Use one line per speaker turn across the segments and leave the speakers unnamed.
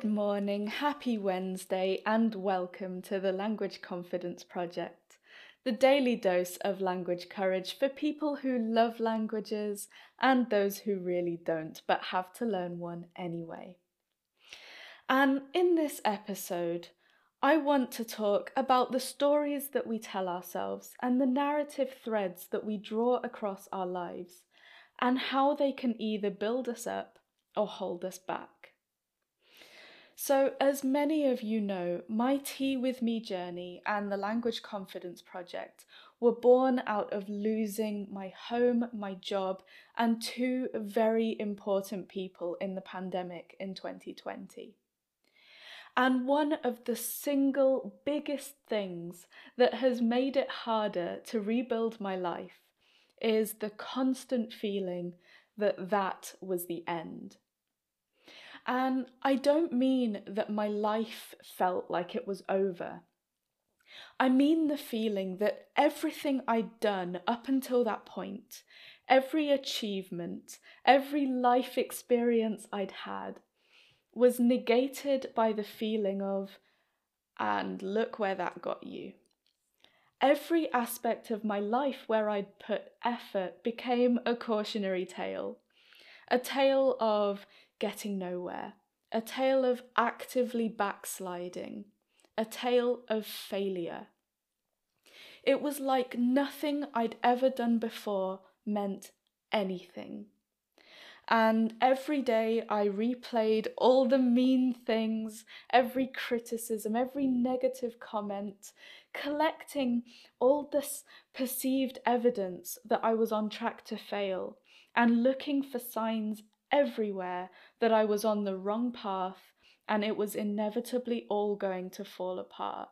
Good morning, happy Wednesday, and welcome to the Language Confidence Project, the daily dose of language courage for people who love languages and those who really don't but have to learn one anyway. And in this episode, I want to talk about the stories that we tell ourselves and the narrative threads that we draw across our lives, and how they can either build us up or hold us back. So, as many of you know, my Tea with Me journey and the Language Confidence Project were born out of losing my home, my job, and two very important people in the pandemic in 2020. And one of the single biggest things that has made it harder to rebuild my life is the constant feeling that that was the end. And I don't mean that my life felt like it was over. I mean the feeling that everything I'd done up until that point, every achievement, every life experience I'd had, was negated by the feeling of, and look where that got you. Every aspect of my life where I'd put effort became a cautionary tale. A tale of getting nowhere, a tale of actively backsliding, a tale of failure. It was like nothing I'd ever done before meant anything. And every day I replayed all the mean things, every criticism, every negative comment, collecting all this perceived evidence that I was on track to fail, and looking for signs everywhere that I was on the wrong path and it was inevitably all going to fall apart.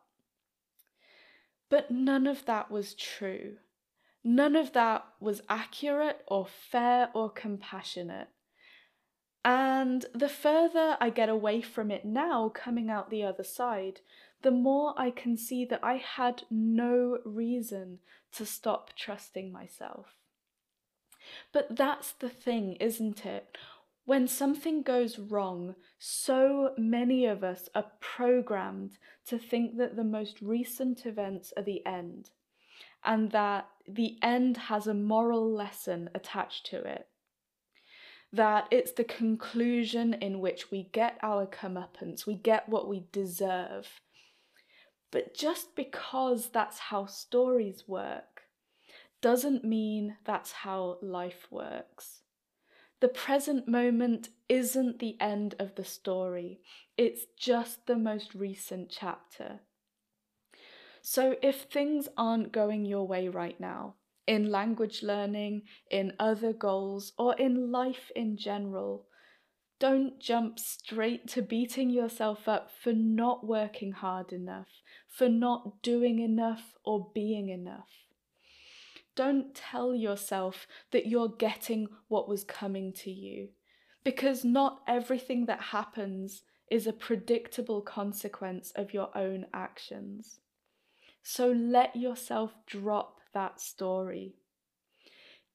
But none of that was true. None of that was accurate or fair or compassionate. And the further I get away from it now, coming out the other side, the more I can see that I had no reason to stop trusting myself. But that's the thing, isn't it? When something goes wrong, so many of us are programmed to think that the most recent events are the end and that the end has a moral lesson attached to it. That it's the conclusion in which we get our comeuppance, we get what we deserve. But just because that's how stories work, doesn't mean that's how life works. The present moment isn't the end of the story, it's just the most recent chapter. So, if things aren't going your way right now, in language learning, in other goals, or in life in general, don't jump straight to beating yourself up for not working hard enough, for not doing enough or being enough. Don't tell yourself that you're getting what was coming to you, because not everything that happens is a predictable consequence of your own actions. So let yourself drop that story.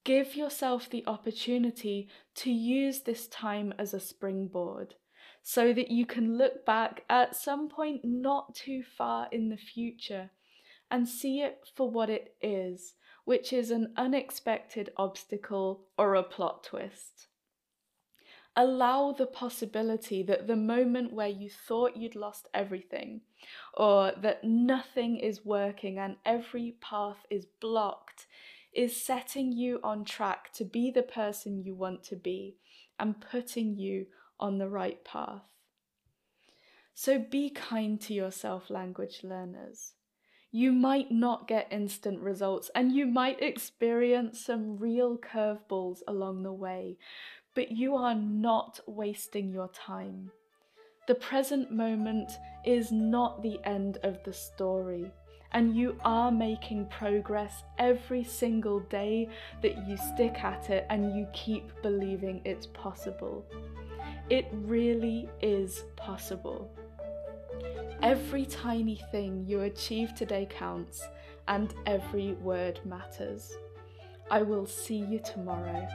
Give yourself the opportunity to use this time as a springboard so that you can look back at some point not too far in the future and see it for what it is which is an unexpected obstacle or a plot twist. Allow the possibility that the moment where you thought you'd lost everything, or that nothing is working and every path is blocked, is setting you on track to be the person you want to be and putting you on the right path. So be kind to yourself, language learners you might not get instant results and you might experience some real curveballs along the way, but you are not wasting your time. The present moment is not the end of the story, and you are making progress every single day that you stick at it and you keep believing it's possible. It really is possible. Every tiny thing you achieve today counts, and every word matters. I will see you tomorrow.